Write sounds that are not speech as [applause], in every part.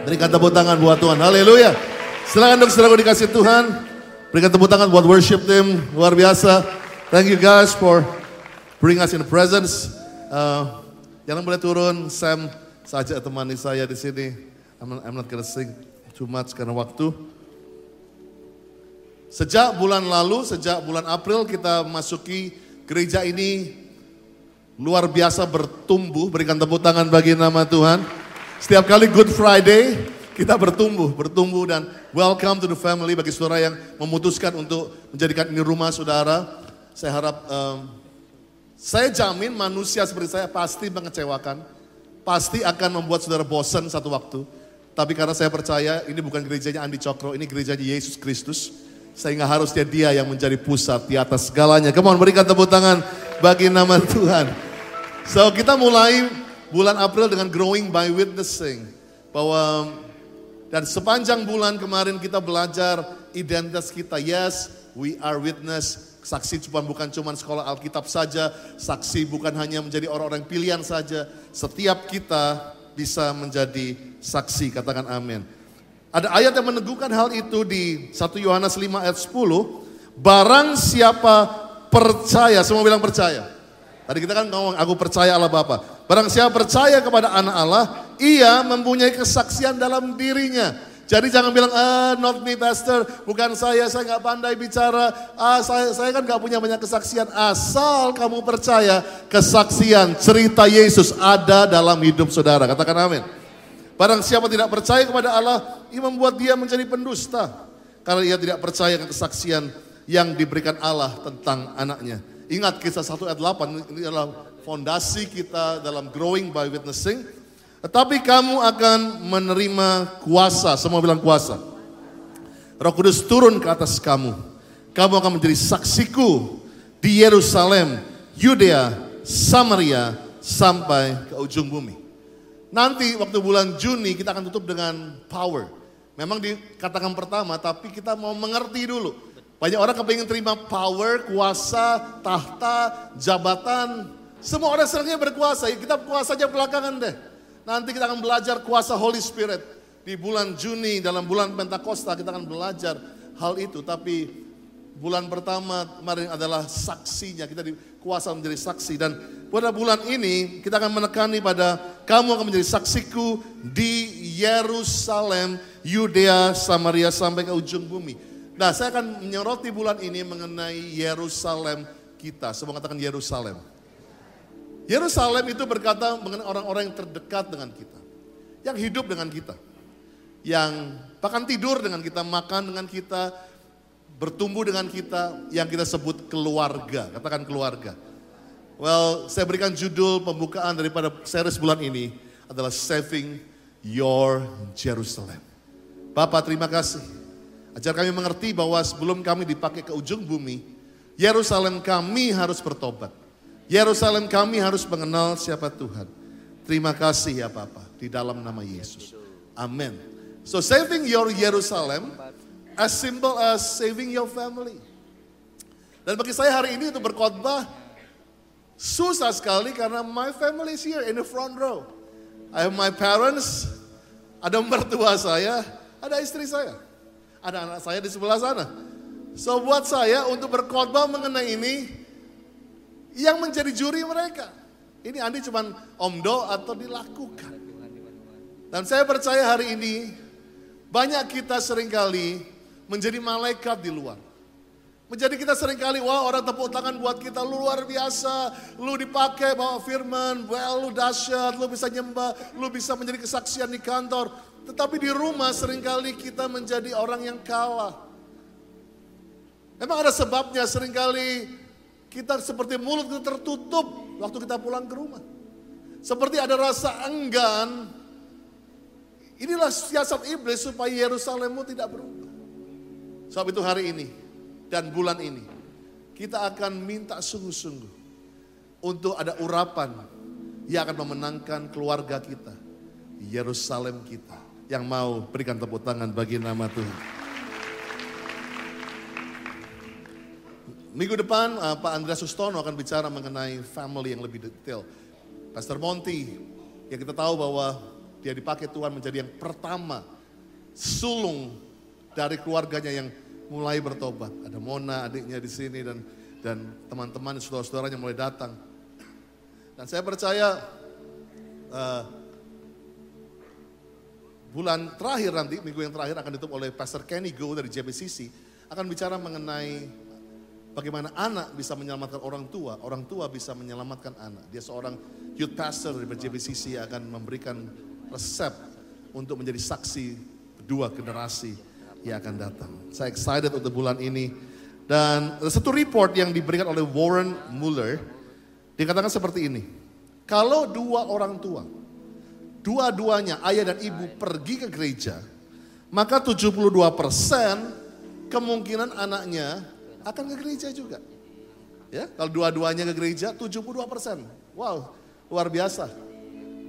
Berikan tepuk tangan buat Tuhan. Haleluya. Silakan dong saudara dikasih Tuhan. Berikan tepuk tangan buat worship team. Luar biasa. Thank you guys for bring us in the presence. Uh, jangan boleh turun. Sam saja temani saya di sini. I'm not, I'm not gonna sing too much karena waktu. Sejak bulan lalu, sejak bulan April kita masuki gereja ini luar biasa bertumbuh. Berikan tepuk tangan bagi nama Tuhan. Setiap kali Good Friday kita bertumbuh, bertumbuh dan welcome to the family bagi saudara yang memutuskan untuk menjadikan ini rumah saudara. Saya harap um, saya jamin manusia seperti saya pasti mengecewakan, pasti akan membuat saudara bosan satu waktu. Tapi karena saya percaya ini bukan gerejanya Andi Cokro, ini gerejanya Yesus Kristus. Sehingga harusnya dia yang menjadi pusat di atas segalanya. Come on berikan tepuk tangan bagi nama Tuhan. So kita mulai bulan April dengan growing by witnessing. Bahwa dan sepanjang bulan kemarin kita belajar identitas kita. Yes, we are witness. Saksi cuma bukan cuma sekolah Alkitab saja. Saksi bukan hanya menjadi orang-orang pilihan saja. Setiap kita bisa menjadi saksi. Katakan amin. Ada ayat yang meneguhkan hal itu di 1 Yohanes 5 ayat 10. Barang siapa percaya, semua bilang percaya. Tadi kita kan ngomong, aku percaya Allah Bapa. Barang siapa percaya kepada anak Allah, ia mempunyai kesaksian dalam dirinya. Jadi jangan bilang, ah, not me pastor, bukan saya, saya nggak pandai bicara, ah, saya, saya kan nggak punya banyak kesaksian. Asal kamu percaya, kesaksian, cerita Yesus ada dalam hidup saudara. Katakan amin. Barang siapa tidak percaya kepada Allah, ia membuat dia menjadi pendusta. Karena ia tidak percaya kesaksian yang diberikan Allah tentang anaknya. Ingat kisah 1 ayat 8, ini adalah fondasi kita dalam growing by witnessing. Tetapi kamu akan menerima kuasa, semua bilang kuasa. Roh Kudus turun ke atas kamu. Kamu akan menjadi saksiku di Yerusalem, Yudea, Samaria, sampai ke ujung bumi. Nanti waktu bulan Juni kita akan tutup dengan power. Memang dikatakan pertama, tapi kita mau mengerti dulu. Banyak orang kepingin terima power, kuasa, tahta, jabatan. Semua orang senangnya berkuasa, kita kuasa aja belakangan deh. Nanti kita akan belajar kuasa Holy Spirit. Di bulan Juni, dalam bulan Pentakosta kita akan belajar hal itu. Tapi bulan pertama kemarin adalah saksinya, kita dikuasa menjadi saksi. Dan pada bulan ini kita akan menekani pada kamu akan menjadi saksiku di Yerusalem, Yudea, Samaria sampai ke ujung bumi. Nah saya akan menyoroti bulan ini mengenai Yerusalem kita. Semua katakan Yerusalem. Yerusalem itu berkata mengenai orang-orang yang terdekat dengan kita. Yang hidup dengan kita. Yang bahkan tidur dengan kita, makan dengan kita, bertumbuh dengan kita, yang kita sebut keluarga. Katakan keluarga. Well, saya berikan judul pembukaan daripada series bulan ini adalah Saving Your Jerusalem. Bapak terima kasih. Ajar kami mengerti bahwa sebelum kami dipakai ke ujung bumi, Yerusalem kami harus bertobat. Yerusalem kami harus mengenal siapa Tuhan. Terima kasih ya Bapak di dalam nama Yesus. Amin. So saving your Jerusalem as simple as saving your family. Dan bagi saya hari ini untuk berkhotbah Susah sekali karena my family is here in the front row. I have my parents, ada mertua saya, ada istri saya. Ada anak saya di sebelah sana. So buat saya untuk berkhotbah mengenai ini, yang menjadi juri mereka. Ini Andi cuman omdo atau dilakukan. Dan saya percaya hari ini, banyak kita sering kali menjadi malaikat di luar. Menjadi kita sering kali, wah orang tepuk tangan buat kita luar biasa. Lu dipakai bawa firman, well lu dahsyat, lu bisa nyembah, lu bisa menjadi kesaksian di kantor. Tetapi di rumah sering kali kita menjadi orang yang kalah. Memang ada sebabnya sering kali kita seperti mulut kita tertutup waktu kita pulang ke rumah. Seperti ada rasa enggan. Inilah siasat iblis supaya Yerusalemmu tidak berubah. Sebab itu hari ini dan bulan ini kita akan minta sungguh-sungguh untuk ada urapan yang akan memenangkan keluarga kita, Yerusalem kita. Yang mau berikan tepuk tangan bagi nama Tuhan. Minggu depan uh, Pak Andreas Sustono akan bicara mengenai family yang lebih detail. Pastor Monty, yang kita tahu bahwa dia dipakai Tuhan menjadi yang pertama sulung dari keluarganya yang mulai bertobat. Ada Mona adiknya di sini dan dan teman-teman saudara-saudaranya mulai datang. Dan saya percaya uh, bulan terakhir nanti, minggu yang terakhir akan ditutup oleh Pastor Kenny Go dari JBCC, akan bicara mengenai bagaimana anak bisa menyelamatkan orang tua, orang tua bisa menyelamatkan anak. Dia seorang youth pastor dari JBCC akan memberikan resep untuk menjadi saksi kedua generasi yang akan datang. Saya excited untuk bulan ini. Dan ada satu report yang diberikan oleh Warren Muller, dikatakan seperti ini. Kalau dua orang tua, dua-duanya ayah dan ibu pergi ke gereja, maka 72 persen kemungkinan anaknya akan ke gereja juga. Ya, kalau dua-duanya ke gereja 72 persen. Wow, luar biasa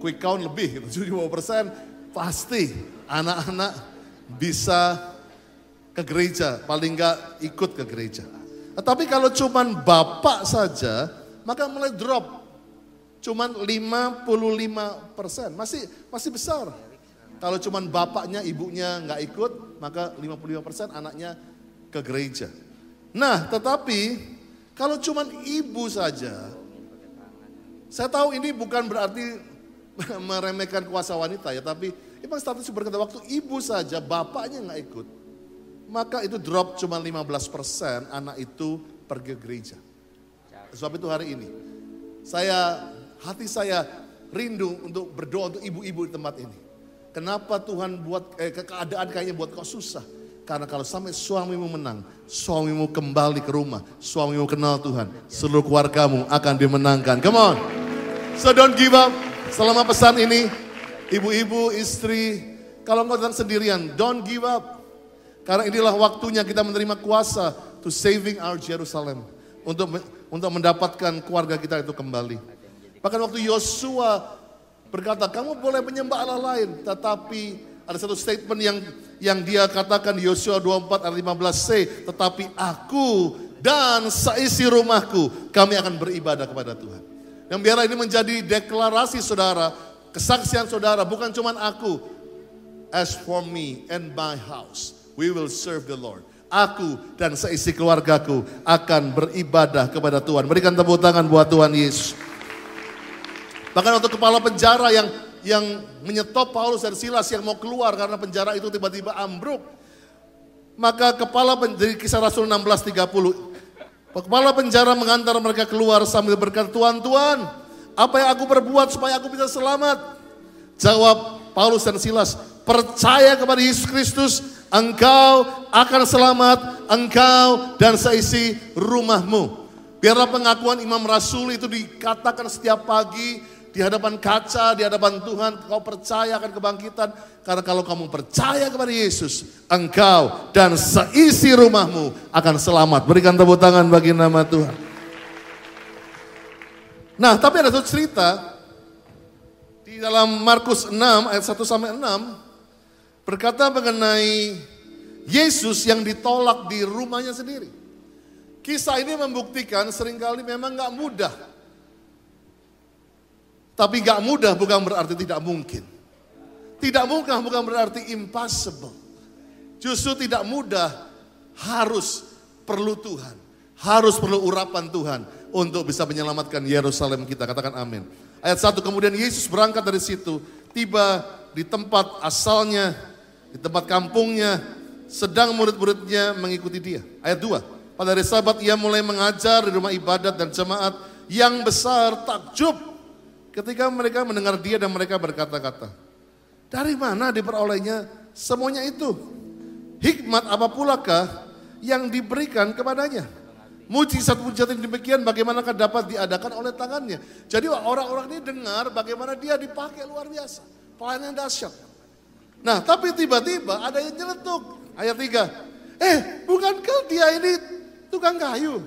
quick count lebih, gitu. 70 persen pasti anak-anak bisa ke gereja, paling enggak ikut ke gereja. Tapi kalau cuman bapak saja, maka mulai drop. Cuman 55 persen, masih masih besar. Kalau cuman bapaknya, ibunya nggak ikut, maka 55 persen anaknya ke gereja. Nah, tetapi kalau cuman ibu saja, saya tahu ini bukan berarti [laughs] meremehkan kuasa wanita ya, tapi memang status berkata waktu ibu saja bapaknya nggak ikut, maka itu drop cuma 15 persen anak itu pergi gereja. Sebab itu hari ini saya hati saya rindu untuk berdoa untuk ibu-ibu di tempat ini. Kenapa Tuhan buat eh, keadaan kayaknya buat kau susah? Karena kalau sampai suamimu menang, suamimu kembali ke rumah, suamimu kenal Tuhan, seluruh keluargamu akan dimenangkan. Come on. So don't give up. Selama pesan ini, ibu-ibu, istri, kalau engkau datang sendirian, don't give up. Karena inilah waktunya kita menerima kuasa to saving our Jerusalem. Untuk untuk mendapatkan keluarga kita itu kembali. Bahkan waktu Yosua berkata, kamu boleh menyembah Allah lain. Tetapi ada satu statement yang yang dia katakan Yosua 24 ayat 15c. Tetapi aku dan seisi rumahku, kami akan beribadah kepada Tuhan. Yang biarlah ini menjadi deklarasi saudara, kesaksian saudara, bukan cuma aku. As for me and my house, we will serve the Lord. Aku dan seisi keluargaku akan beribadah kepada Tuhan. Berikan tepuk tangan buat Tuhan Yesus. Bahkan untuk kepala penjara yang yang menyetop Paulus dan Silas yang mau keluar karena penjara itu tiba-tiba ambruk. Maka kepala dari kisah Rasul 1630 Kepala penjara mengantar mereka keluar sambil berkata, Tuhan, Tuhan, apa yang aku perbuat supaya aku bisa selamat? Jawab Paulus dan Silas, percaya kepada Yesus Kristus, engkau akan selamat, engkau dan seisi rumahmu. Biarlah pengakuan Imam Rasul itu dikatakan setiap pagi, di hadapan kaca, di hadapan Tuhan, kau percaya akan kebangkitan. Karena kalau kamu percaya kepada Yesus, engkau dan seisi rumahmu akan selamat. Berikan tepuk tangan bagi nama Tuhan. Nah, tapi ada satu cerita di dalam Markus 6 ayat 1 sampai 6 berkata mengenai Yesus yang ditolak di rumahnya sendiri. Kisah ini membuktikan sering kali memang gak mudah tapi gak mudah bukan berarti tidak mungkin. Tidak mungkin bukan berarti impossible. Justru tidak mudah harus perlu Tuhan. Harus perlu urapan Tuhan untuk bisa menyelamatkan Yerusalem kita. Katakan amin. Ayat 1 kemudian Yesus berangkat dari situ. Tiba di tempat asalnya, di tempat kampungnya. Sedang murid-muridnya mengikuti dia. Ayat 2. Pada hari sabat ia mulai mengajar di rumah ibadat dan jemaat yang besar takjub Ketika mereka mendengar dia dan mereka berkata-kata, dari mana diperolehnya semuanya itu? Hikmat apa pulakah yang diberikan kepadanya? Mujizat-mujizat yang demikian bagaimanakah dapat diadakan oleh tangannya? Jadi orang-orang ini dengar bagaimana dia dipakai luar biasa. Pelayanan dahsyat. Nah tapi tiba-tiba ada yang nyeletuk. Ayat 3. Eh bukankah dia ini tukang kayu?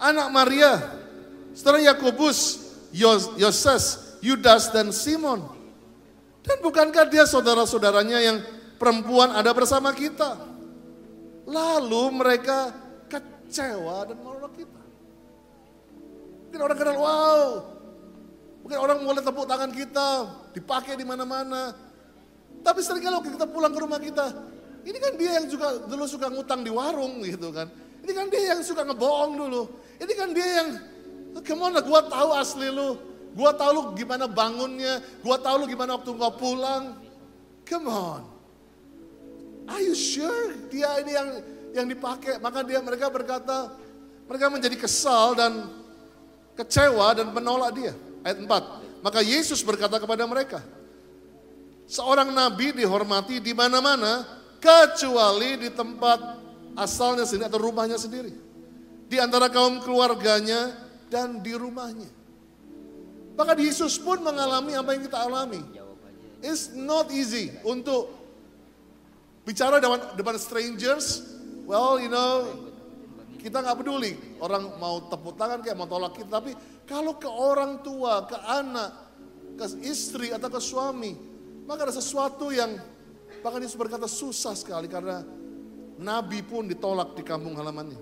Anak Maria, setelah Yakobus, Yoses, Yudas dan Simon. Dan bukankah dia saudara-saudaranya yang perempuan ada bersama kita? Lalu mereka kecewa dan menolak kita. Mungkin orang kenal, wow, Mungkin orang mulai tepuk tangan kita, dipakai di mana-mana. Tapi sering kali waktu kita pulang ke rumah kita, ini kan dia yang juga dulu suka ngutang di warung gitu kan. Ini kan dia yang suka ngebohong dulu. Ini kan dia yang, come on gua tahu asli lu. Gua tahu lu gimana bangunnya, gua tahu lu gimana waktu gua pulang. Come on. Are you sure dia ini yang yang dipakai? Maka dia mereka berkata, mereka menjadi kesal dan kecewa dan menolak dia. Ayat 4. Maka Yesus berkata kepada mereka, seorang nabi dihormati di mana-mana kecuali di tempat asalnya sendiri atau rumahnya sendiri. Di antara kaum keluarganya dan di rumahnya. Bahkan Yesus pun mengalami apa yang kita alami. It's not easy untuk bicara depan, depan strangers. Well, you know, kita nggak peduli orang mau tepuk tangan kayak mau tolak kita, tapi kalau ke orang tua, ke anak, ke istri atau ke suami, maka ada sesuatu yang bahkan Yesus berkata susah sekali karena Nabi pun ditolak di kampung halamannya.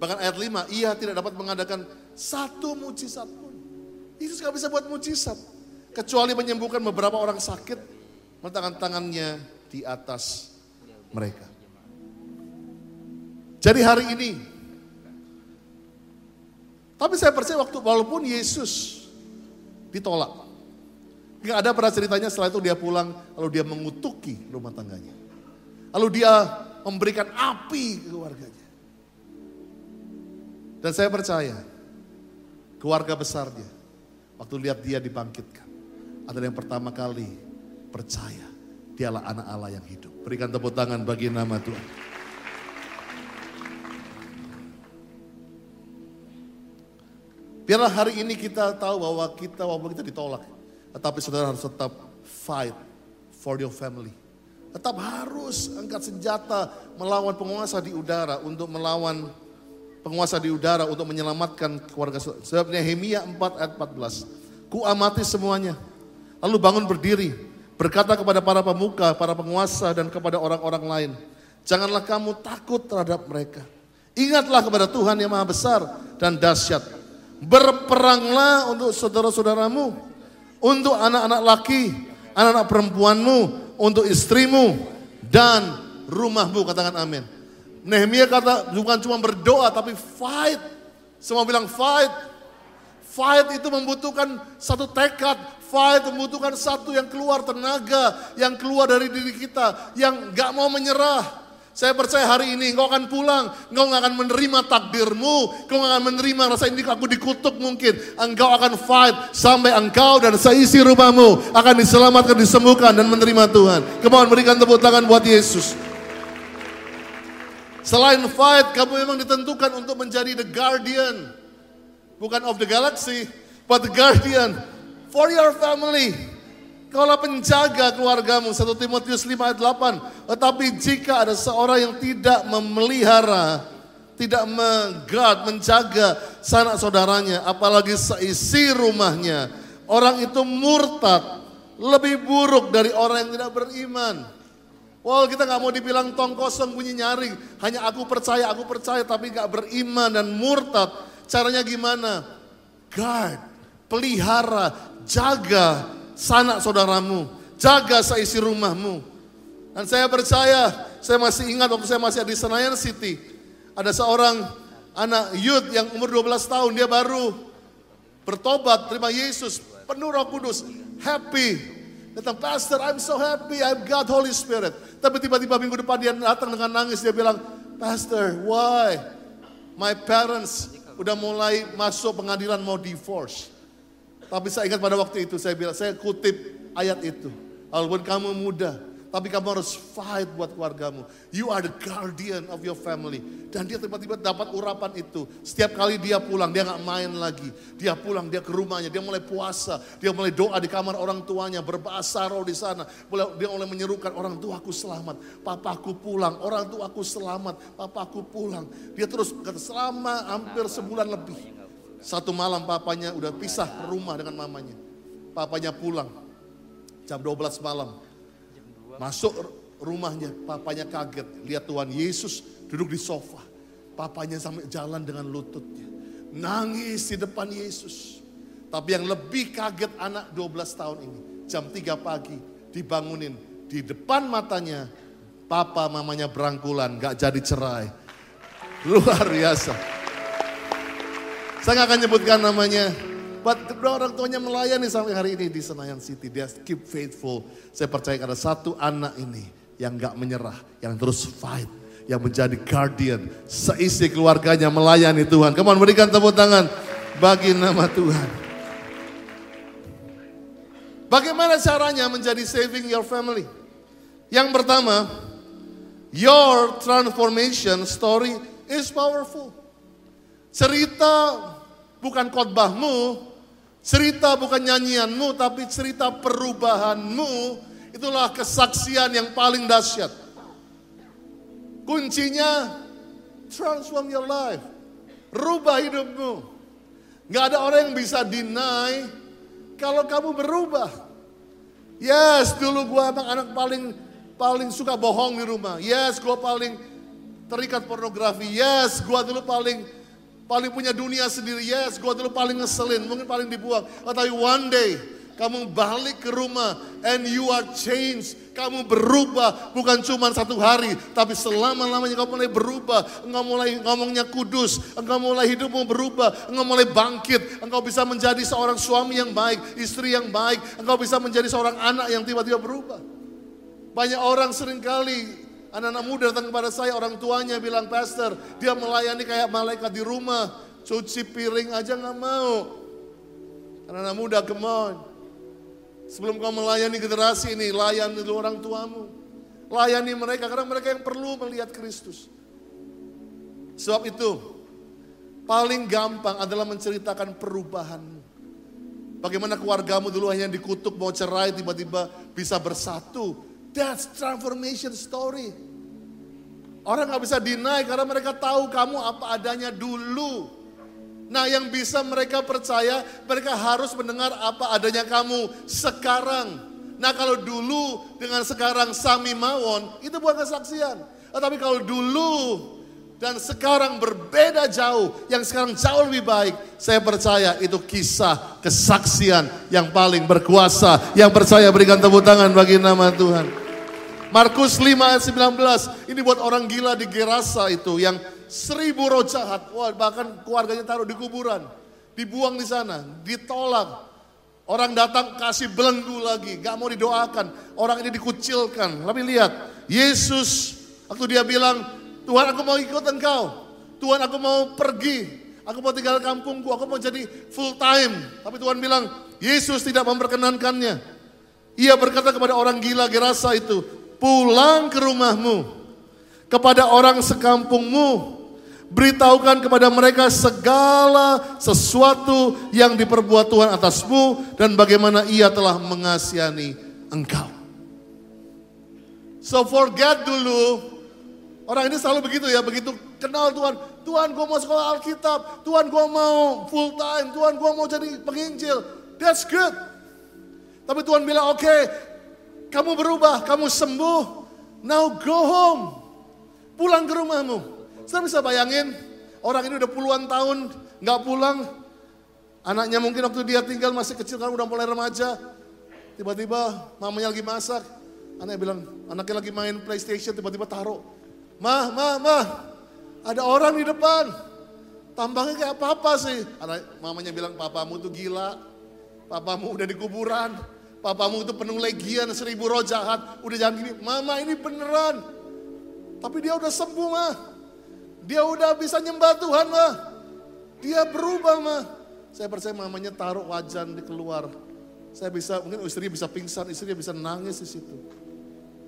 Bahkan ayat 5, ia tidak dapat mengadakan satu mujizat pun. Yesus gak bisa buat mujizat. Kecuali menyembuhkan beberapa orang sakit, meletakkan tangannya di atas mereka. Jadi hari ini, tapi saya percaya waktu walaupun Yesus ditolak, nggak ada pernah ceritanya setelah itu dia pulang lalu dia mengutuki rumah tangganya, lalu dia memberikan api ke keluarganya. Dan saya percaya keluarga besarnya waktu lihat dia dibangkitkan adalah yang pertama kali percaya dialah anak Allah yang hidup. Berikan tepuk tangan bagi nama Tuhan. Biarlah hari ini kita tahu bahwa kita walaupun kita ditolak, tetapi saudara harus tetap fight for your family. Tetap harus angkat senjata melawan penguasa di udara untuk melawan penguasa di udara untuk menyelamatkan keluarga saudara. Sebab Nehemia 4 ayat 14. Ku amati semuanya. Lalu bangun berdiri. Berkata kepada para pemuka, para penguasa dan kepada orang-orang lain. Janganlah kamu takut terhadap mereka. Ingatlah kepada Tuhan yang maha besar dan dahsyat Berperanglah untuk saudara-saudaramu, untuk anak-anak laki, anak-anak perempuanmu, untuk istrimu, dan rumahmu. Katakan amin. Nehemia kata bukan cuma berdoa tapi fight. Semua bilang fight. Fight itu membutuhkan satu tekad. Fight membutuhkan satu yang keluar tenaga, yang keluar dari diri kita, yang gak mau menyerah. Saya percaya hari ini engkau akan pulang, engkau gak akan menerima takdirmu, engkau gak akan menerima rasa ini aku dikutuk mungkin. Engkau akan fight sampai engkau dan seisi rumahmu akan diselamatkan, disembuhkan dan menerima Tuhan. Kemauan berikan tepuk tangan buat Yesus. Selain fight, kamu memang ditentukan untuk menjadi the guardian. Bukan of the galaxy, but the guardian for your family. Kaulah penjaga keluargamu. 1 Timotius 5 ayat 8. Tetapi jika ada seorang yang tidak memelihara, tidak menggad, menjaga sanak saudaranya, apalagi seisi rumahnya, orang itu murtad, lebih buruk dari orang yang tidak beriman. Wow kita nggak mau dibilang tong kosong bunyi nyaring. Hanya aku percaya, aku percaya tapi nggak beriman dan murtad. Caranya gimana? Guard, pelihara, jaga sanak saudaramu, jaga seisi rumahmu. Dan saya percaya, saya masih ingat waktu saya masih di Senayan City, ada seorang anak youth yang umur 12 tahun, dia baru bertobat, terima Yesus, penuh roh kudus, happy. Datang, Pastor, I'm so happy, I've got Holy Spirit. Tapi tiba-tiba minggu depan dia datang dengan nangis, dia bilang, Pastor, why? My parents udah mulai masuk pengadilan mau divorce. Tapi saya ingat pada waktu itu saya bilang, saya kutip ayat itu. Walaupun kamu muda, tapi kamu harus fight buat keluargamu. You are the guardian of your family. Dan dia tiba-tiba dapat urapan itu. Setiap kali dia pulang, dia nggak main lagi. Dia pulang, dia ke rumahnya, dia mulai puasa. Dia mulai doa di kamar orang tuanya, berbahasa roh di sana. Dia mulai menyerukan, orang tuaku selamat. Papaku pulang, orang tuaku selamat. Papaku pulang. Dia terus selama hampir sebulan lebih. Satu malam papanya udah pisah rumah dengan mamanya. Papanya pulang jam 12 malam. Masuk rumahnya, papanya kaget. Lihat Tuhan Yesus duduk di sofa. Papanya sampai jalan dengan lututnya. Nangis di depan Yesus. Tapi yang lebih kaget anak 12 tahun ini. Jam 3 pagi dibangunin. Di depan matanya papa mamanya berangkulan gak jadi cerai. Luar biasa. Saya gak akan nyebutkan namanya. But kedua orang tuanya melayani sampai hari ini di Senayan City. Dia keep faithful. Saya percaya ada satu anak ini yang gak menyerah. Yang terus fight. Yang menjadi guardian. Seisi keluarganya melayani Tuhan. Ke mana berikan tepuk tangan bagi nama Tuhan. Bagaimana caranya menjadi saving your family? Yang pertama, your transformation story is powerful. Cerita bukan khotbahmu, cerita bukan nyanyianmu, tapi cerita perubahanmu, itulah kesaksian yang paling dahsyat. Kuncinya transform your life. Rubah hidupmu. Gak ada orang yang bisa deny kalau kamu berubah. Yes, dulu gua emang anak paling paling suka bohong di rumah. Yes, gua paling terikat pornografi. Yes, gua dulu paling paling punya dunia sendiri. Yes, gua dulu paling ngeselin, mungkin paling dibuang. Tapi one day kamu balik ke rumah and you are changed. Kamu berubah bukan cuma satu hari, tapi selama-lamanya kamu mulai berubah. Engkau mulai ngomongnya kudus, engkau mulai hidupmu berubah, engkau mulai bangkit. Engkau bisa menjadi seorang suami yang baik, istri yang baik. Engkau bisa menjadi seorang anak yang tiba-tiba berubah. Banyak orang sering kali Anak-anak muda datang kepada saya, orang tuanya bilang, Pastor, dia melayani kayak malaikat di rumah. Cuci piring aja nggak mau. Anak-anak muda, come on. Sebelum kau melayani generasi ini, layani dulu orang tuamu. Layani mereka, karena mereka yang perlu melihat Kristus. Sebab itu, paling gampang adalah menceritakan perubahan. Bagaimana keluargamu dulu hanya dikutuk, mau cerai, tiba-tiba bisa bersatu. That's transformation story. Orang gak bisa deny karena mereka tahu kamu apa adanya dulu. Nah yang bisa mereka percaya, mereka harus mendengar apa adanya kamu sekarang. Nah kalau dulu dengan sekarang sami mawon, itu bukan kesaksian. Tetapi kalau dulu dan sekarang berbeda jauh, yang sekarang jauh lebih baik, saya percaya itu kisah kesaksian yang paling berkuasa. Yang percaya berikan tepuk tangan bagi nama Tuhan. Markus 5 ayat 19, ini buat orang gila di Gerasa itu yang seribu roh jahat, wah bahkan keluarganya taruh di kuburan, dibuang di sana, ditolak. Orang datang kasih belenggu lagi, gak mau didoakan. Orang ini dikucilkan. Tapi lihat, Yesus waktu dia bilang, Tuhan aku mau ikut engkau. Tuhan aku mau pergi. Aku mau tinggal kampungku, aku mau jadi full time. Tapi Tuhan bilang, Yesus tidak memperkenankannya. Ia berkata kepada orang gila Gerasa itu, pulang ke rumahmu. Kepada orang sekampungmu, Beritahukan kepada mereka segala sesuatu yang diperbuat Tuhan atasmu dan bagaimana ia telah mengasihani engkau. So forget dulu. Orang ini selalu begitu ya, begitu kenal Tuhan. Tuhan gue mau sekolah Alkitab, Tuhan gue mau full time, Tuhan gue mau jadi penginjil. That's good. Tapi Tuhan bilang oke, okay, kamu berubah, kamu sembuh. Now go home. Pulang ke rumahmu. Saya bisa bayangin orang ini udah puluhan tahun nggak pulang. Anaknya mungkin waktu dia tinggal masih kecil kan udah mulai remaja. Tiba-tiba mamanya lagi masak. Anaknya bilang, anaknya lagi main PlayStation tiba-tiba taruh. Mah, mah, mah, ada orang di depan. Tampangnya kayak apa sih? Anak, mamanya bilang, papamu tuh gila. Papamu udah di kuburan. Papamu itu penuh legian seribu roh jahat. Udah jangan gini, mama ini beneran. Tapi dia udah sembuh mah. Dia udah bisa nyembah Tuhan mah. Dia berubah mah. Saya percaya mamanya taruh wajan di keluar. Saya bisa, mungkin istri bisa pingsan, istri bisa nangis di situ.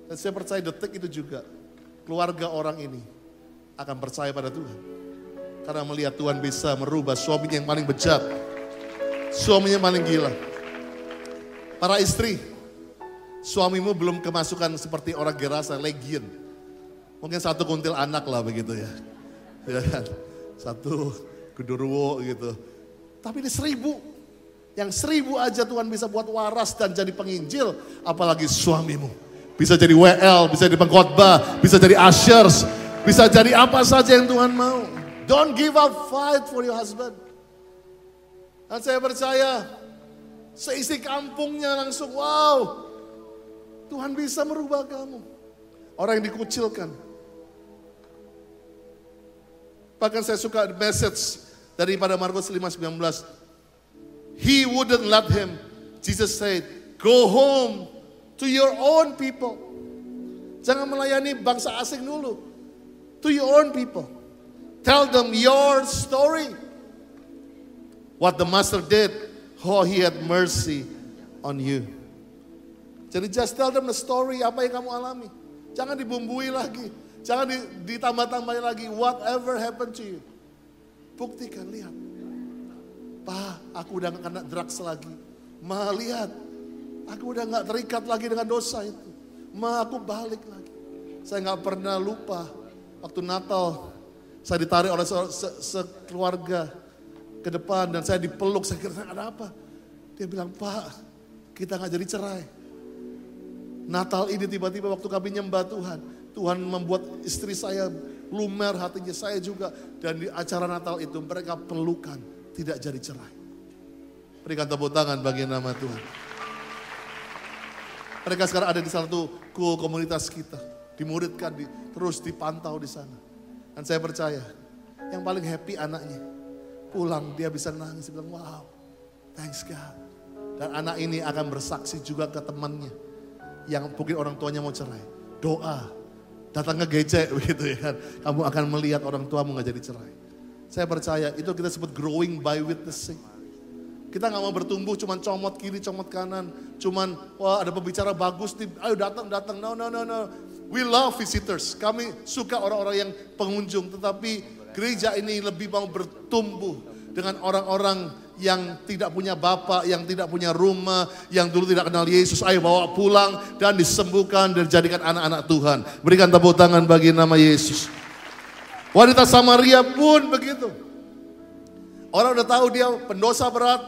Dan saya percaya detik itu juga. Keluarga orang ini akan percaya pada Tuhan. Karena melihat Tuhan bisa merubah suaminya yang paling bejat. Suaminya yang paling gila. Para istri, suamimu belum kemasukan seperti orang Gerasa, legion. Mungkin satu kuntil anak lah begitu ya ya kan? Satu gedurwo gitu. Tapi ini seribu. Yang seribu aja Tuhan bisa buat waras dan jadi penginjil. Apalagi suamimu. Bisa jadi WL, bisa jadi pengkhotbah, bisa jadi ushers, bisa jadi apa saja yang Tuhan mau. Don't give up fight for your husband. Dan saya percaya seisi kampungnya langsung wow. Tuhan bisa merubah kamu. Orang yang dikucilkan. Bahkan saya suka message daripada Markus 5:19. He wouldn't let him. Jesus said, "Go home to your own people." Jangan melayani bangsa asing dulu. To your own people. Tell them your story. What the master did, how he had mercy on you. Jadi just tell them the story apa yang kamu alami. Jangan dibumbui lagi. Jangan ditambah-tambahin lagi. Whatever happened to you. Buktikan, lihat. Pak, aku udah gak kena drugs lagi. Ma, lihat. Aku udah gak terikat lagi dengan dosa itu. Ma, aku balik lagi. Saya gak pernah lupa. Waktu Natal, saya ditarik oleh sekeluarga ke depan dan saya dipeluk. Saya kira ada apa? Dia bilang, Pak, kita gak jadi cerai. Natal ini tiba-tiba waktu kami nyembah Tuhan, Tuhan membuat istri saya lumer hatinya saya juga dan di acara Natal itu mereka pelukan tidak jadi cerai. Berikan tepuk tangan bagi nama Tuhan. Mereka sekarang ada di satu komunitas kita, dimuridkan, di, terus dipantau di sana. Dan saya percaya, yang paling happy anaknya. Pulang dia bisa nangis, bilang wow, thanks God. Dan anak ini akan bersaksi juga ke temannya yang mungkin orang tuanya mau cerai. Doa, datang ke GC [laughs] begitu ya kan. Kamu akan melihat orang tuamu nggak jadi cerai. Saya percaya itu kita sebut growing by witnessing. Kita nggak mau bertumbuh cuman comot kiri, comot kanan. Cuman wah ada pembicara bagus nih, ayo datang, datang. No, no, no, no. We love visitors. Kami suka orang-orang yang pengunjung. Tetapi gereja ini lebih mau bertumbuh dengan orang-orang yang tidak punya bapak, yang tidak punya rumah, yang dulu tidak kenal Yesus, ayo bawa pulang dan disembuhkan dan dijadikan anak-anak Tuhan. Berikan tepuk tangan bagi nama Yesus. Wanita Samaria pun begitu. Orang udah tahu dia pendosa berat.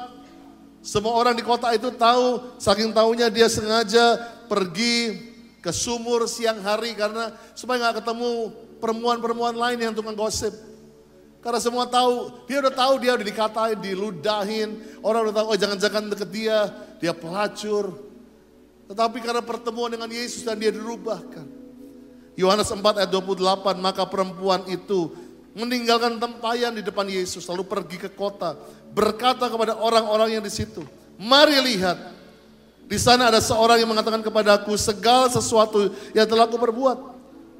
Semua orang di kota itu tahu, saking tahunya dia sengaja pergi ke sumur siang hari karena supaya nggak ketemu perempuan-perempuan lain yang tukang gosip. Karena semua tahu, dia udah tahu dia udah dikatain, diludahin. Orang udah tahu, oh jangan-jangan deket dia, dia pelacur. Tetapi karena pertemuan dengan Yesus dan dia dirubahkan. Yohanes 4 ayat 28, maka perempuan itu meninggalkan tempayan di depan Yesus, lalu pergi ke kota, berkata kepada orang-orang yang di situ, mari lihat, di sana ada seorang yang mengatakan kepadaku segala sesuatu yang telah aku perbuat.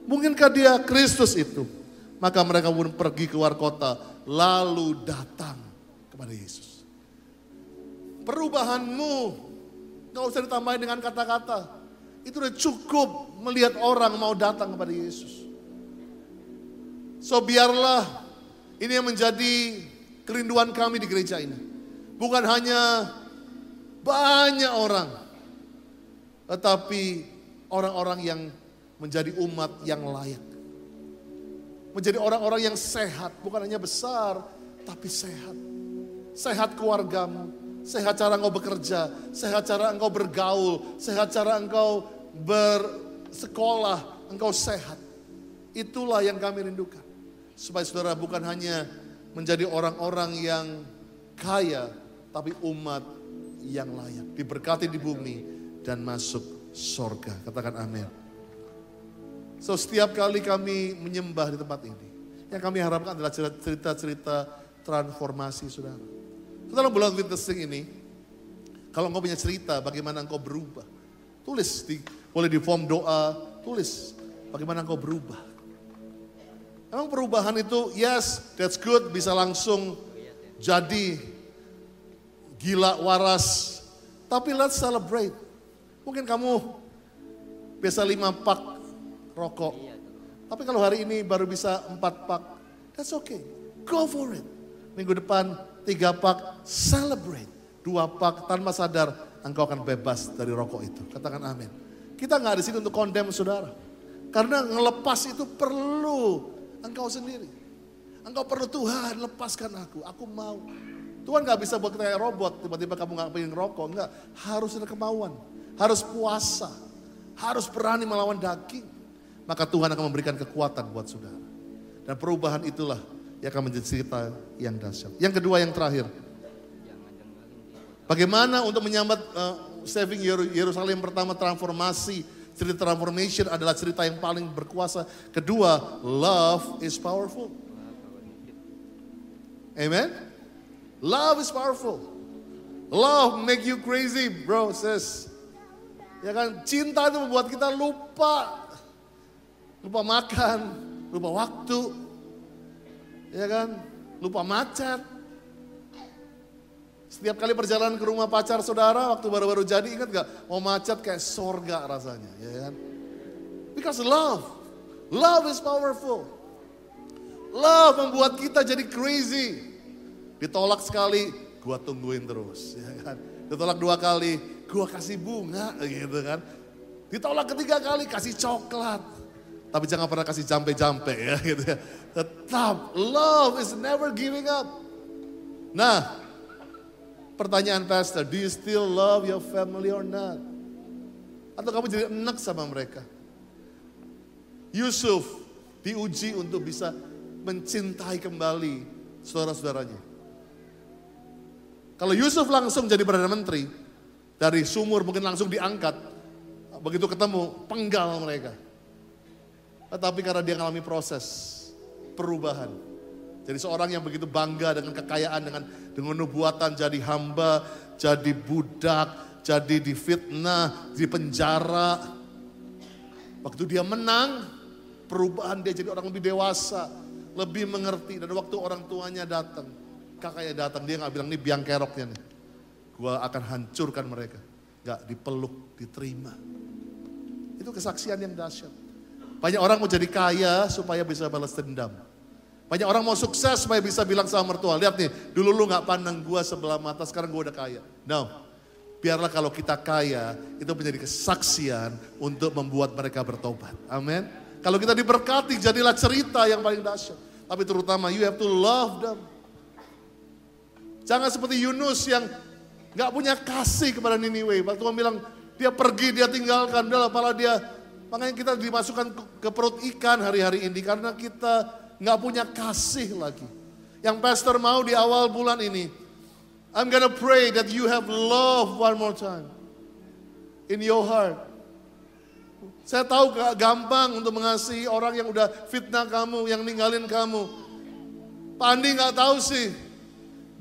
Mungkinkah dia Kristus itu? Maka mereka pun pergi keluar kota, lalu datang kepada Yesus. Perubahanmu gak usah ditambahin dengan kata-kata. Itu udah cukup melihat orang mau datang kepada Yesus. So biarlah ini yang menjadi kerinduan kami di gereja ini. Bukan hanya banyak orang, tetapi orang-orang yang menjadi umat yang layak menjadi orang-orang yang sehat, bukan hanya besar, tapi sehat. Sehat keluargamu, sehat cara engkau bekerja, sehat cara engkau bergaul, sehat cara engkau bersekolah, engkau sehat. Itulah yang kami rindukan. Supaya saudara bukan hanya menjadi orang-orang yang kaya, tapi umat yang layak. Diberkati di bumi dan masuk sorga. Katakan amin. So setiap kali kami menyembah di tempat ini, yang kami harapkan adalah cerita-cerita transformasi saudara. Dalam bulan witnessing ini, kalau engkau punya cerita bagaimana engkau berubah, tulis di, boleh di form doa, tulis bagaimana engkau berubah. Emang perubahan itu, yes, that's good, bisa langsung jadi gila waras. Tapi let's celebrate. Mungkin kamu biasa lima pak rokok. Tapi kalau hari ini baru bisa empat pak, that's okay. Go for it. Minggu depan tiga pak, celebrate. Dua pak tanpa sadar engkau akan bebas dari rokok itu. Katakan amin. Kita nggak di sini untuk condemn saudara. Karena ngelepas itu perlu engkau sendiri. Engkau perlu Tuhan lepaskan aku, aku mau. Tuhan nggak bisa buat kita kayak robot, tiba-tiba kamu nggak pengen rokok, enggak. Harus ada kemauan, harus puasa, harus berani melawan daging maka Tuhan akan memberikan kekuatan buat saudara. Dan perubahan itulah yang akan menjadi cerita yang dahsyat. Yang kedua yang terakhir. Bagaimana untuk menyambat uh, saving Yerusalem pertama transformasi. Cerita transformation adalah cerita yang paling berkuasa. Kedua, love is powerful. Amen. Love is powerful. Love make you crazy, bro, sis. Ya kan, cinta itu membuat kita lupa. Lupa makan, lupa waktu. Ya kan, lupa macet. Setiap kali perjalanan ke rumah pacar saudara waktu baru-baru jadi ingat gak? Mau macet kayak sorga rasanya. Ya kan? Because love. Love is powerful. Love membuat kita jadi crazy. Ditolak sekali, gua tungguin terus. Ya kan? Ditolak dua kali, gua kasih bunga gitu kan. Ditolak ketiga kali, kasih coklat. Tapi jangan pernah kasih jampe-jampe ya [laughs] gitu ya. Tetap, love is never giving up. Nah, Pertanyaan pastor, do you still love your family or not? Atau kamu jadi enak sama mereka? Yusuf diuji untuk bisa mencintai kembali saudara-saudaranya. Kalau Yusuf langsung jadi Perdana Menteri, dari sumur mungkin langsung diangkat, begitu ketemu penggal mereka. Tetapi karena dia mengalami proses perubahan, jadi seorang yang begitu bangga dengan kekayaan, dengan dengan nubuatan jadi hamba, jadi budak, jadi difitnah, di penjara. Waktu dia menang, perubahan dia jadi orang lebih dewasa, lebih mengerti. Dan waktu orang tuanya datang, kakaknya datang, dia nggak bilang ini biang keroknya nih. Gua akan hancurkan mereka. Gak dipeluk, diterima. Itu kesaksian yang dahsyat. Banyak orang mau jadi kaya supaya bisa balas dendam. Banyak orang mau sukses supaya bisa bilang sama mertua, lihat nih, dulu lu gak pandang gua sebelah mata, sekarang gua udah kaya. No, biarlah kalau kita kaya, itu menjadi kesaksian untuk membuat mereka bertobat. Amin. Kalau kita diberkati, jadilah cerita yang paling dahsyat. Tapi terutama, you have to love them. Jangan seperti Yunus yang gak punya kasih kepada Niniwe. Waktu bilang, dia pergi, dia tinggalkan, udah malah dia, makanya kita dimasukkan ke perut ikan hari-hari ini. Karena kita nggak punya kasih lagi. Yang pastor mau di awal bulan ini, I'm gonna pray that you have love one more time in your heart. Saya tahu gak gampang untuk mengasihi orang yang udah fitnah kamu, yang ninggalin kamu. Pak Andi gak tahu sih,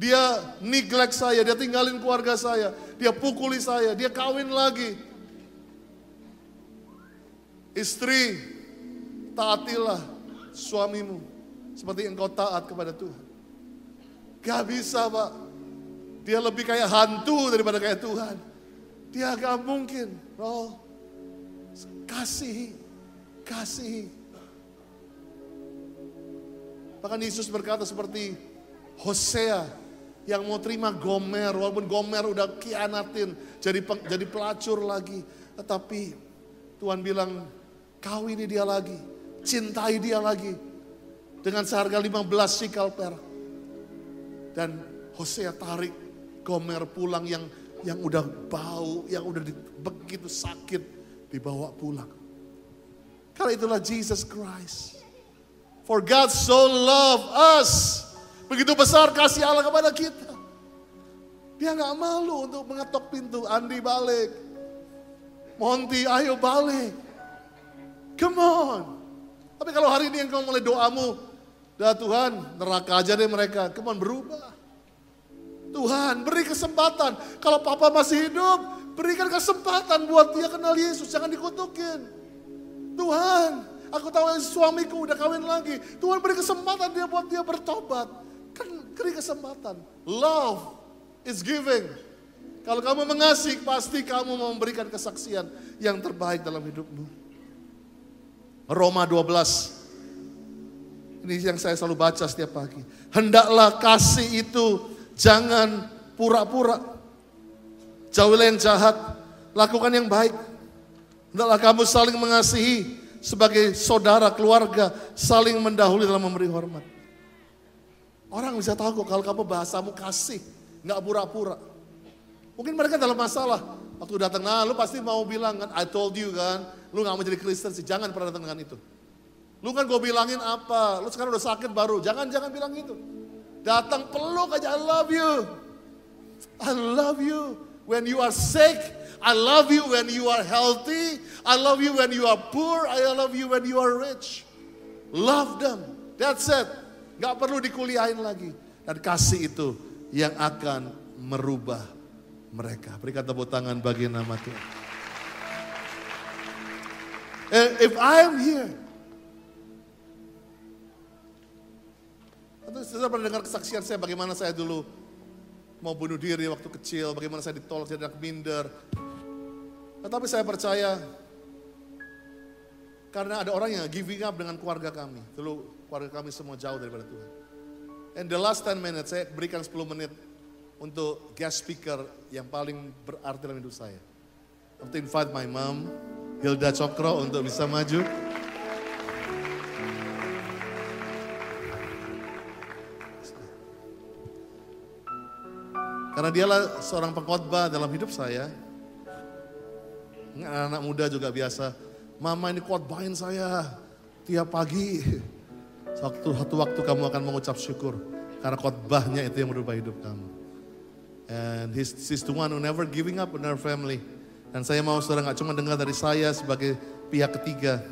dia neglect saya, dia tinggalin keluarga saya, dia pukuli saya, dia kawin lagi. Istri, taatilah suamimu seperti engkau taat kepada Tuhan. Gak bisa pak. Dia lebih kayak hantu daripada kayak Tuhan. Dia gak mungkin. Oh, kasih, kasih. Bahkan Yesus berkata seperti Hosea yang mau terima Gomer, walaupun Gomer udah kianatin, jadi jadi pelacur lagi. Tetapi Tuhan bilang, kawini dia lagi, cintai dia lagi. Dengan seharga 15 sikal perak. Dan Hosea tarik Gomer pulang yang yang udah bau, yang udah begitu sakit dibawa pulang. Karena itulah Jesus Christ. For God so love us. Begitu besar kasih Allah kepada kita. Dia nggak malu untuk mengetok pintu. Andi balik. Monty ayo balik. Come on. Tapi kalau hari ini engkau mulai doamu, dah Tuhan neraka aja deh mereka, come berubah. Tuhan beri kesempatan, kalau papa masih hidup, berikan kesempatan buat dia kenal Yesus, jangan dikutukin. Tuhan, aku tahu suamiku udah kawin lagi, Tuhan beri kesempatan dia buat dia bertobat. Kan beri kesempatan. Love is giving. Kalau kamu mengasihi, pasti kamu memberikan kesaksian yang terbaik dalam hidupmu. Roma 12. Ini yang saya selalu baca setiap pagi. Hendaklah kasih itu jangan pura-pura. Jauhilah yang jahat, lakukan yang baik. Hendaklah kamu saling mengasihi sebagai saudara, keluarga, saling mendahului dalam memberi hormat. Orang bisa tahu kok kalau kamu bahasamu kasih, nggak pura-pura. Mungkin mereka dalam masalah. Waktu datang, nah lu pasti mau bilang kan, I told you kan, Lu gak mau jadi Kristen sih, jangan pernah datang dengan itu. Lu kan gue bilangin apa, lu sekarang udah sakit baru, jangan jangan bilang gitu. Datang peluk aja, I love you. I love you when you are sick. I love you when you are healthy. I love you when you are poor. I love you when you are rich. Love them. That's it. Gak perlu dikuliahin lagi. Dan kasih itu yang akan merubah mereka. Berikan tepuk tangan bagi nama Tuhan. If I am here, Atau saya pernah dengar kesaksian saya bagaimana saya dulu mau bunuh diri waktu kecil, bagaimana saya ditolak jadi anak minder. Tetapi saya percaya karena ada orang yang giving up dengan keluarga kami. Dulu keluarga kami semua jauh daripada Tuhan. And the last 10 minutes, saya berikan 10 menit untuk guest speaker yang paling berarti dalam hidup saya. I want to invite my mom, Hilda Cokro untuk bisa maju. Karena dialah seorang pengkhotbah dalam hidup saya. Anak-anak muda juga biasa. Mama ini khotbahin saya tiap pagi. Satu, satu waktu kamu akan mengucap syukur. Karena khotbahnya itu yang merubah hidup kamu. And he's, he's the one who never giving up in our family. Dan saya mau saudara nggak cuma dengar dari saya sebagai pihak ketiga.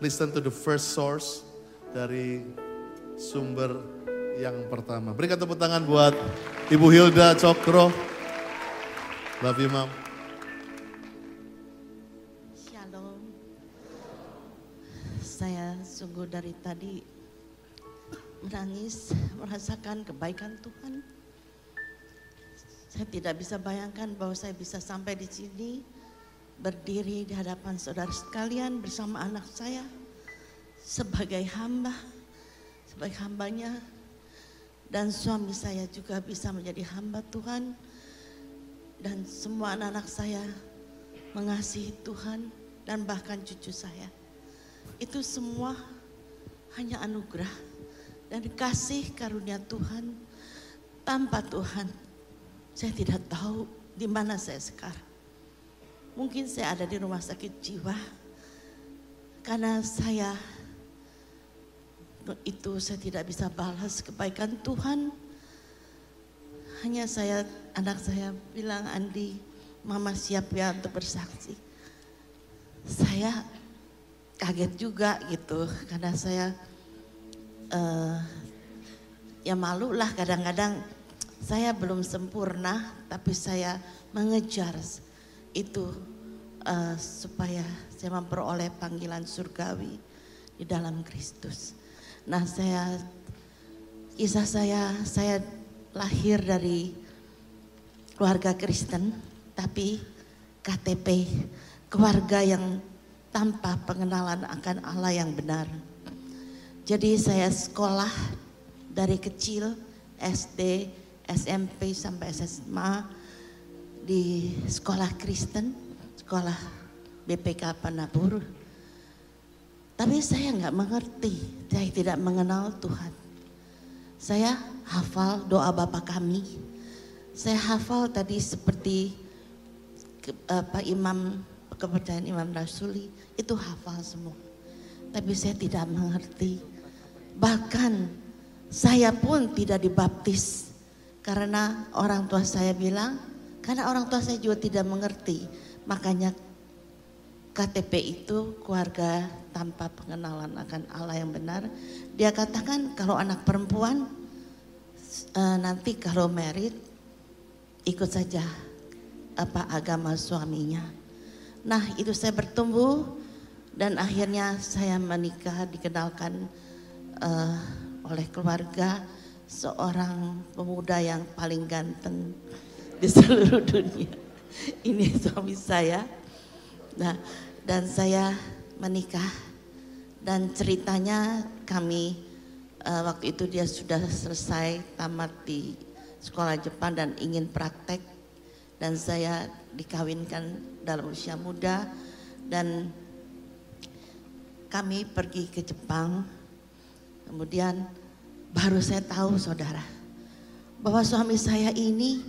Listen to the first source dari sumber yang pertama. Berikan tepuk tangan buat Ibu Hilda Cokro. Love you, Mom. Shalom. Saya sungguh dari tadi menangis, merasakan kebaikan Tuhan. Saya tidak bisa bayangkan bahwa saya bisa sampai di sini berdiri di hadapan saudara sekalian bersama anak saya sebagai hamba, sebagai hambanya dan suami saya juga bisa menjadi hamba Tuhan dan semua anak-anak saya mengasihi Tuhan dan bahkan cucu saya. Itu semua hanya anugerah dan kasih karunia Tuhan. Tanpa Tuhan, saya tidak tahu di mana saya sekarang. Mungkin saya ada di rumah sakit jiwa karena saya itu saya tidak bisa balas kebaikan Tuhan. Hanya saya, anak saya bilang, Andi, mama siap ya untuk bersaksi. Saya kaget juga gitu, karena saya uh, ya malu lah kadang-kadang saya belum sempurna, tapi saya mengejar itu uh, supaya saya memperoleh panggilan surgawi di dalam Kristus. Nah saya, kisah saya, saya lahir dari keluarga Kristen, tapi KTP, keluarga yang tanpa pengenalan akan Allah yang benar. Jadi saya sekolah dari kecil, SD, SMP sampai SMA di sekolah Kristen, sekolah BPK Panabur tapi saya nggak mengerti, saya tidak mengenal Tuhan. Saya hafal doa Bapa kami. Saya hafal tadi seperti Pak Imam kepercayaan Imam Rasuli itu hafal semua. Tapi saya tidak mengerti. Bahkan saya pun tidak dibaptis karena orang tua saya bilang karena orang tua saya juga tidak mengerti. Makanya KTP itu keluarga tanpa pengenalan akan Allah yang benar. Dia katakan kalau anak perempuan uh, nanti kalau merit ikut saja apa agama suaminya. Nah itu saya bertumbuh dan akhirnya saya menikah dikenalkan uh, oleh keluarga seorang pemuda yang paling ganteng di seluruh dunia. [laughs] Ini suami saya. Nah, dan saya menikah. Dan ceritanya kami uh, waktu itu dia sudah selesai tamat di sekolah Jepang dan ingin praktek. Dan saya dikawinkan dalam usia muda. Dan kami pergi ke Jepang. Kemudian baru saya tahu saudara bahwa suami saya ini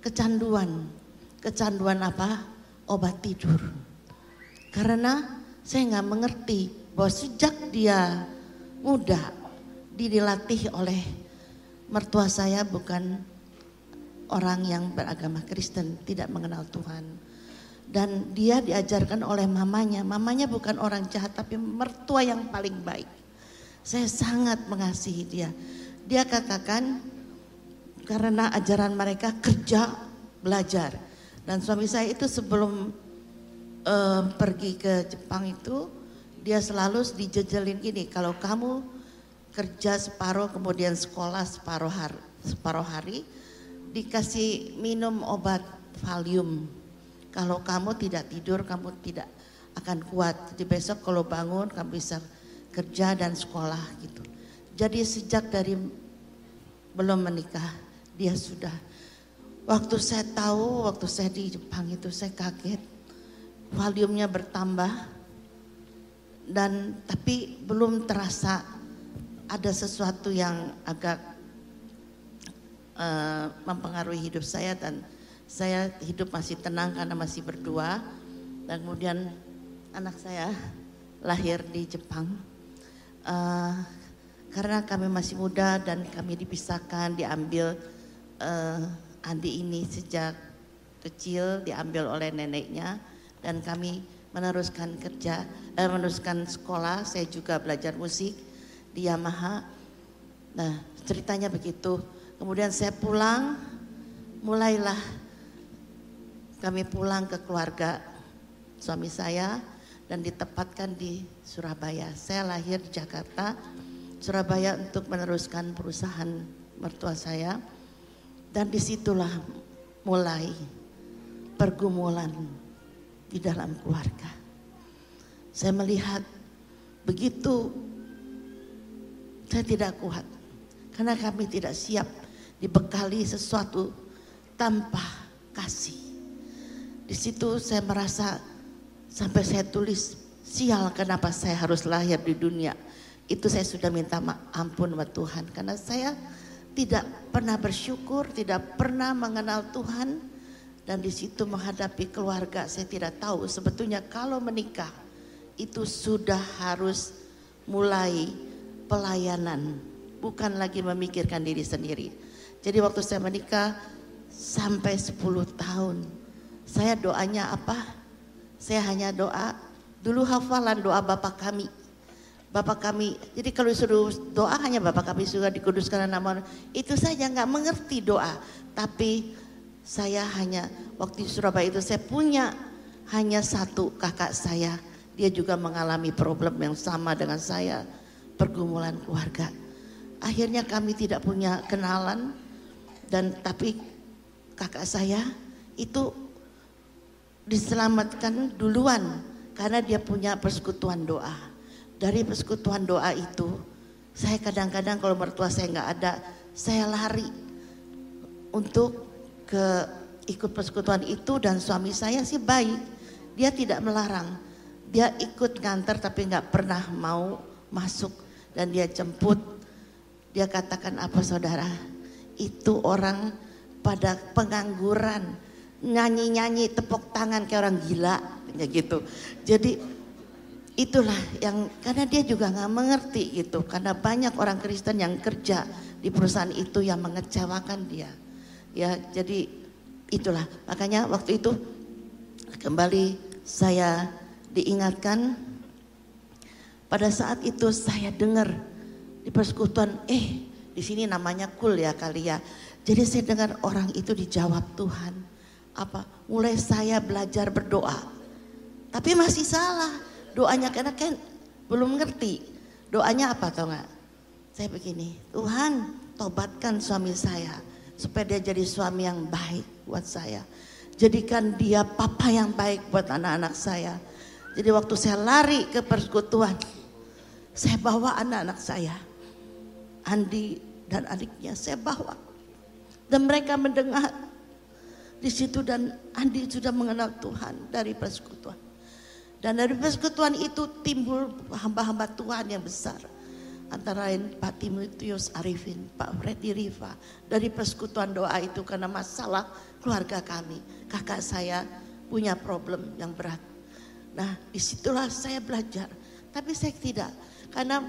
kecanduan kecanduan apa obat tidur karena saya nggak mengerti bahwa sejak dia muda dilatih oleh mertua saya bukan orang yang beragama Kristen, tidak mengenal Tuhan. Dan dia diajarkan oleh mamanya. Mamanya bukan orang jahat tapi mertua yang paling baik. Saya sangat mengasihi dia. Dia katakan karena ajaran mereka kerja, belajar. Dan suami saya itu sebelum uh, pergi ke Jepang itu dia selalu dijejelin gini, kalau kamu kerja separuh kemudian sekolah separuh hari, separuh hari dikasih minum obat valium. Kalau kamu tidak tidur kamu tidak akan kuat. Jadi besok kalau bangun kamu bisa kerja dan sekolah gitu. Jadi sejak dari belum menikah dia sudah waktu saya tahu waktu saya di Jepang itu saya kaget. Valiumnya bertambah. Dan tapi belum terasa ada sesuatu yang agak uh, mempengaruhi hidup saya dan saya hidup masih tenang karena masih berdua. Dan kemudian anak saya lahir di Jepang uh, karena kami masih muda dan kami dipisahkan diambil uh, Andi ini sejak kecil diambil oleh neneknya dan kami meneruskan kerja eh, meneruskan sekolah saya juga belajar musik di Yamaha. Nah ceritanya begitu. Kemudian saya pulang, mulailah kami pulang ke keluarga suami saya dan ditempatkan di Surabaya. Saya lahir di Jakarta, Surabaya untuk meneruskan perusahaan mertua saya. Dan di situlah mulai pergumulan di dalam keluarga. Saya melihat begitu saya tidak kuat karena kami tidak siap dibekali sesuatu tanpa kasih. Di situ saya merasa sampai saya tulis sial kenapa saya harus lahir di dunia. Itu saya sudah minta ampun sama Tuhan karena saya tidak pernah bersyukur, tidak pernah mengenal Tuhan dan di situ menghadapi keluarga saya tidak tahu sebetulnya kalau menikah itu sudah harus mulai pelayanan, bukan lagi memikirkan diri sendiri. Jadi waktu saya menikah sampai 10 tahun, saya doanya apa? Saya hanya doa, dulu hafalan doa Bapak kami. Bapak kami, jadi kalau suruh doa hanya Bapak kami sudah dikuduskan nama itu saja nggak mengerti doa. Tapi saya hanya waktu di Surabaya itu saya punya hanya satu kakak saya. Dia juga mengalami problem yang sama dengan saya pergumulan keluarga. Akhirnya kami tidak punya kenalan dan tapi kakak saya itu diselamatkan duluan karena dia punya persekutuan doa. Dari persekutuan doa itu saya kadang-kadang kalau mertua saya nggak ada, saya lari untuk ke ikut persekutuan itu dan suami saya sih baik. Dia tidak melarang. Dia ikut nganter tapi nggak pernah mau masuk dan dia jemput. Dia katakan apa saudara? Itu orang pada pengangguran, nyanyi-nyanyi tepuk tangan kayak orang gila, kayak gitu. Jadi itulah yang karena dia juga nggak mengerti gitu, karena banyak orang Kristen yang kerja di perusahaan itu yang mengecewakan dia. Ya, jadi itulah makanya waktu itu kembali saya diingatkan pada saat itu saya dengar di persekutuan, eh di sini namanya kul ya kali ya. Jadi saya dengar orang itu dijawab Tuhan. Apa? Mulai saya belajar berdoa. Tapi masih salah. Doanya karena kan belum ngerti. Doanya apa tau gak? Saya begini, Tuhan tobatkan suami saya. Supaya dia jadi suami yang baik buat saya. Jadikan dia papa yang baik buat anak-anak saya. Jadi waktu saya lari ke persekutuan, saya bawa anak-anak saya. Andi dan adiknya saya bawa. Dan mereka mendengar di situ dan Andi sudah mengenal Tuhan dari persekutuan. Dan dari persekutuan itu timbul hamba-hamba Tuhan yang besar. Antara lain Pak Timotius Arifin, Pak Freddy Riva. Dari persekutuan doa itu karena masalah keluarga kami. Kakak saya punya problem yang berat. Nah di situlah saya belajar. Tapi saya tidak karena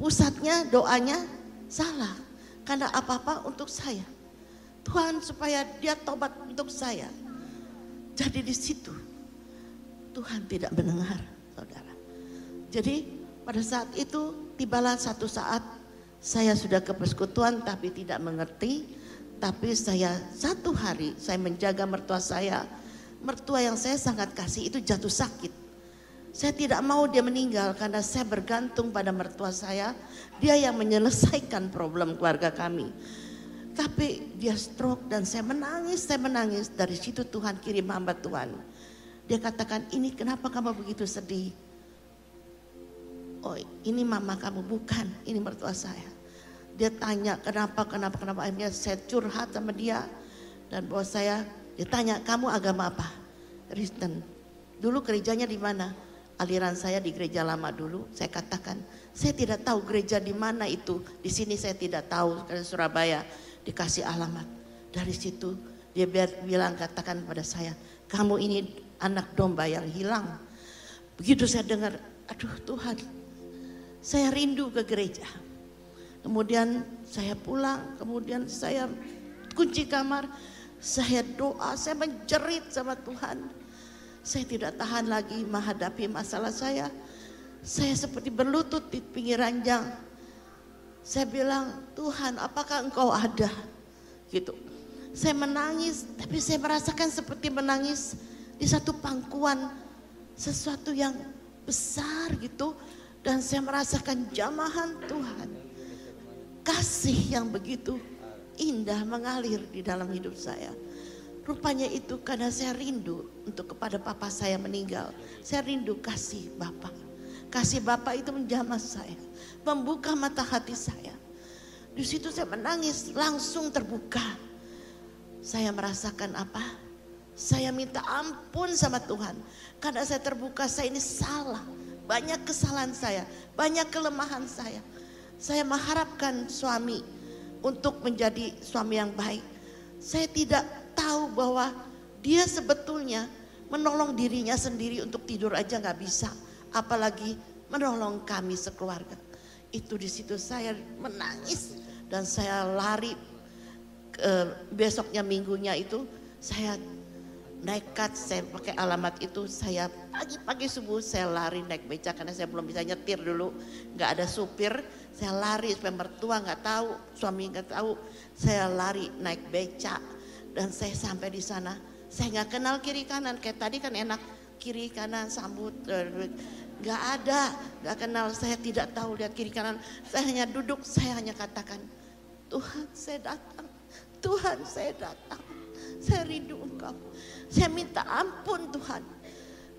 pusatnya doanya salah. Karena apa-apa untuk saya. Tuhan supaya dia tobat untuk saya. Jadi di situ Tuhan tidak mendengar, saudara. Jadi pada saat itu tibalah satu saat saya sudah ke persekutuan tapi tidak mengerti. Tapi saya satu hari saya menjaga mertua saya. Mertua yang saya sangat kasih itu jatuh sakit. Saya tidak mau dia meninggal karena saya bergantung pada mertua saya. Dia yang menyelesaikan problem keluarga kami. Tapi dia stroke dan saya menangis, saya menangis. Dari situ Tuhan kirim hamba Tuhan. Dia katakan, ini kenapa kamu begitu sedih? Oh ini mama kamu, bukan, ini mertua saya. Dia tanya kenapa, kenapa, kenapa. Akhirnya saya curhat sama dia. Dan bahwa saya, dia tanya, kamu agama apa? Kristen. Dulu gerejanya di mana? Aliran saya di gereja lama dulu. Saya katakan, saya tidak tahu gereja di mana itu. Di sini saya tidak tahu, karena Surabaya dikasih alamat. Dari situ dia bilang katakan pada saya, kamu ini anak domba yang hilang. Begitu saya dengar, aduh Tuhan, saya rindu ke gereja. Kemudian saya pulang, kemudian saya kunci kamar, saya doa, saya menjerit sama Tuhan. Saya tidak tahan lagi menghadapi masalah saya. Saya seperti berlutut di pinggir ranjang saya bilang, Tuhan apakah engkau ada? Gitu. Saya menangis, tapi saya merasakan seperti menangis di satu pangkuan sesuatu yang besar gitu. Dan saya merasakan jamahan Tuhan. Kasih yang begitu indah mengalir di dalam hidup saya. Rupanya itu karena saya rindu untuk kepada papa saya meninggal. Saya rindu kasih Bapak. Kasih Bapak itu menjamah saya membuka mata hati saya. Di situ saya menangis, langsung terbuka. Saya merasakan apa? Saya minta ampun sama Tuhan. Karena saya terbuka, saya ini salah. Banyak kesalahan saya, banyak kelemahan saya. Saya mengharapkan suami untuk menjadi suami yang baik. Saya tidak tahu bahwa dia sebetulnya menolong dirinya sendiri untuk tidur aja nggak bisa. Apalagi menolong kami sekeluarga. Itu di situ saya menangis dan saya lari ke besoknya minggunya itu saya nekat saya pakai alamat itu saya pagi-pagi subuh saya lari naik beca karena saya belum bisa nyetir dulu. Nggak ada supir saya lari supaya mertua nggak tahu suami nggak tahu. Saya lari naik beca dan saya sampai di sana. Saya nggak kenal kiri kanan kayak tadi kan enak kiri kanan sambut eh, Gak ada, gak kenal, saya tidak tahu lihat kiri kanan. Saya hanya duduk, saya hanya katakan, Tuhan saya datang, Tuhan saya datang. Saya rindu engkau. Saya minta ampun Tuhan.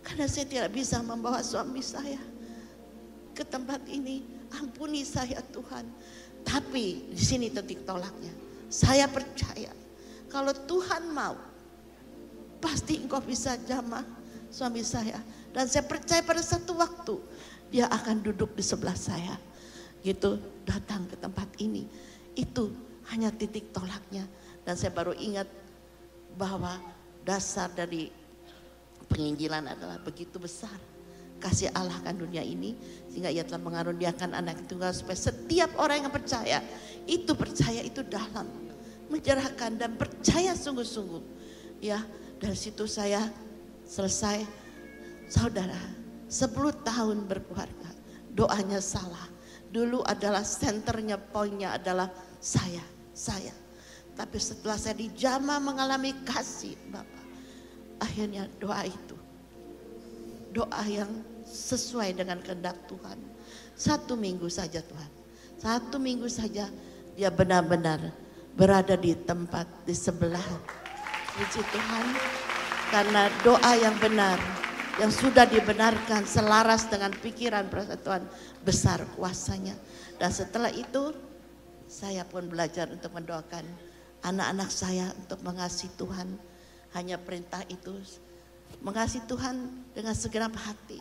Karena saya tidak bisa membawa suami saya ke tempat ini. Ampuni saya Tuhan. Tapi di sini titik tolaknya. Saya percaya kalau Tuhan mau, pasti engkau bisa jamah suami saya dan saya percaya pada satu waktu dia akan duduk di sebelah saya. Gitu datang ke tempat ini. Itu hanya titik tolaknya. Dan saya baru ingat bahwa dasar dari penginjilan adalah begitu besar. Kasih Allah kan dunia ini sehingga ia telah mengaruniakan anak tunggal supaya setiap orang yang percaya itu percaya itu dalam menjerahkan dan percaya sungguh-sungguh ya dari situ saya selesai Saudara, 10 tahun berkeluarga, doanya salah. Dulu adalah senternya, poinnya adalah saya, saya. Tapi setelah saya dijama mengalami kasih Bapak, akhirnya doa itu, doa yang sesuai dengan kehendak Tuhan. Satu minggu saja Tuhan, satu minggu saja dia benar-benar berada di tempat di sebelah. Puji Tuhan, karena doa yang benar yang sudah dibenarkan selaras dengan pikiran persatuan besar kuasanya. Dan setelah itu saya pun belajar untuk mendoakan anak-anak saya untuk mengasihi Tuhan. Hanya perintah itu mengasihi Tuhan dengan segenap hati,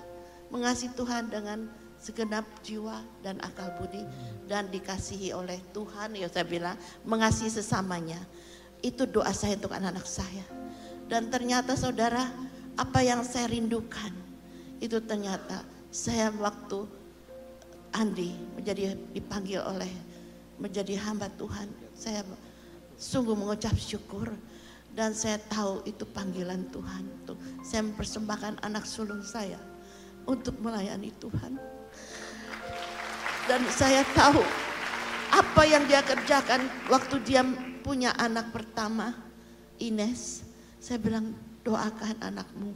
mengasihi Tuhan dengan segenap jiwa dan akal budi dan dikasihi oleh Tuhan ya saya bilang mengasihi sesamanya. Itu doa saya untuk anak-anak saya. Dan ternyata saudara apa yang saya rindukan itu ternyata saya waktu Andi menjadi dipanggil oleh menjadi hamba Tuhan saya sungguh mengucap syukur dan saya tahu itu panggilan Tuhan. Tuh, saya mempersembahkan anak sulung saya untuk melayani Tuhan. Dan saya tahu apa yang dia kerjakan waktu dia punya anak pertama, Ines. Saya bilang doakan anakmu.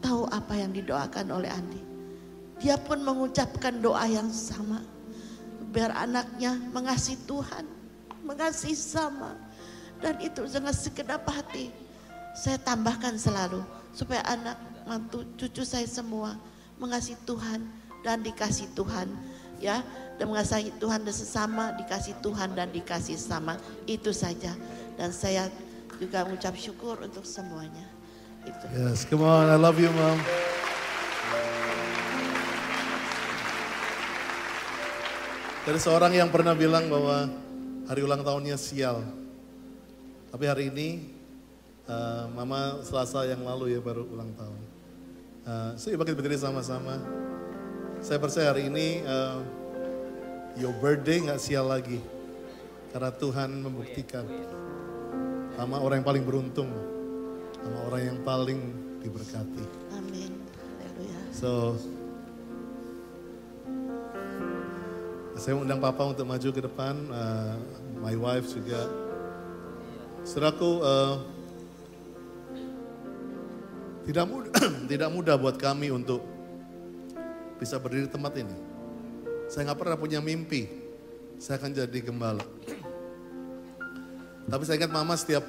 Tahu apa yang didoakan oleh Andi. Dia pun mengucapkan doa yang sama. Biar anaknya mengasihi Tuhan, mengasihi sama dan itu dengan segenap hati saya tambahkan selalu supaya anak mantu cucu saya semua mengasihi Tuhan dan dikasih Tuhan ya dan mengasihi Tuhan dan sesama dikasih Tuhan dan dikasih sama itu saja dan saya juga mengucap syukur untuk semuanya yes come on I love you mom dari seorang yang pernah bilang bahwa hari ulang tahunnya sial tapi hari ini uh, Mama Selasa yang lalu ya baru ulang tahun. Uh, so kita berdiri sama-sama. Saya percaya hari ini uh, your birthday nggak sial lagi. Karena Tuhan membuktikan Mama orang yang paling beruntung. Mama orang yang paling diberkati. Amin. Haleluya. So saya undang Papa untuk maju ke depan. Uh, my wife juga Saudaraku, uh, tidak mudah, [clears throat] tidak mudah buat kami untuk bisa berdiri di tempat ini. Saya nggak pernah punya mimpi, saya akan jadi gembala. [clears throat] Tapi saya ingat mama setiap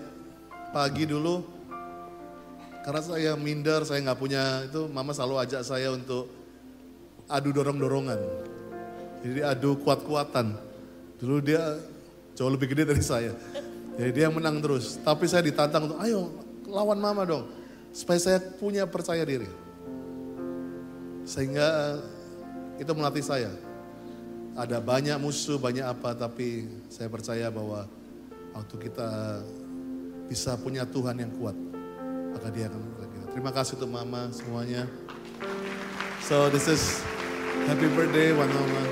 pagi dulu, karena saya minder, saya nggak punya itu, mama selalu ajak saya untuk adu dorong-dorongan. Jadi adu kuat-kuatan. Dulu dia jauh lebih gede dari saya. Jadi dia menang terus. Tapi saya ditantang untuk, ayo lawan mama dong. Supaya saya punya percaya diri. Sehingga itu melatih saya. Ada banyak musuh, banyak apa, tapi saya percaya bahwa waktu kita bisa punya Tuhan yang kuat, maka dia akan kita. Terima kasih untuk mama semuanya. So this is happy birthday, one mama.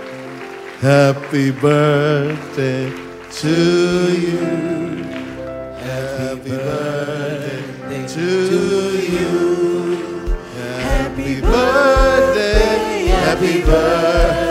Happy birthday to you. Happy birthday to you. Happy birthday, happy birthday,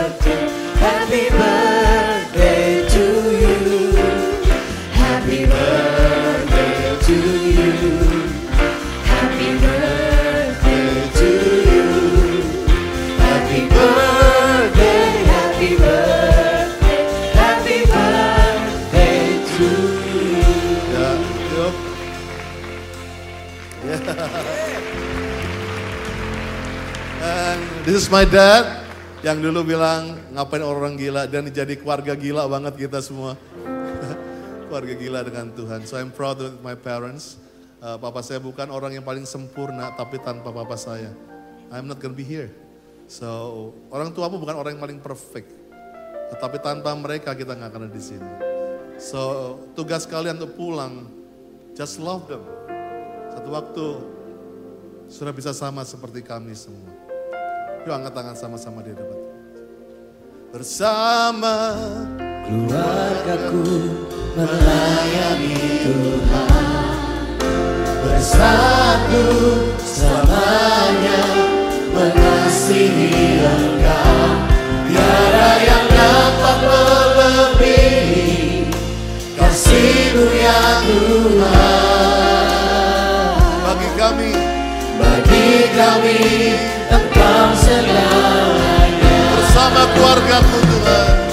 this is my dad yang dulu bilang ngapain orang gila dan jadi keluarga gila banget kita semua. [laughs] keluarga gila dengan Tuhan. So I'm proud of my parents. Uh, papa saya bukan orang yang paling sempurna tapi tanpa papa saya I'm not gonna be here. So orang tuamu bukan orang yang paling perfect. Tetapi tanpa mereka kita nggak akan ada di sini. So tugas kalian untuk pulang, just love them. Satu waktu sudah bisa sama seperti kami semua. Yuk angkat tangan sama-sama di depan. Bersama Keluargaku melayani Tuhan. Bersatu selamanya mengasihi Engkau. Tiada yang dapat melebihi kasih-Mu ya Tuhan. Bagi kami. Bagi kami bersama keluargaku Tuhan.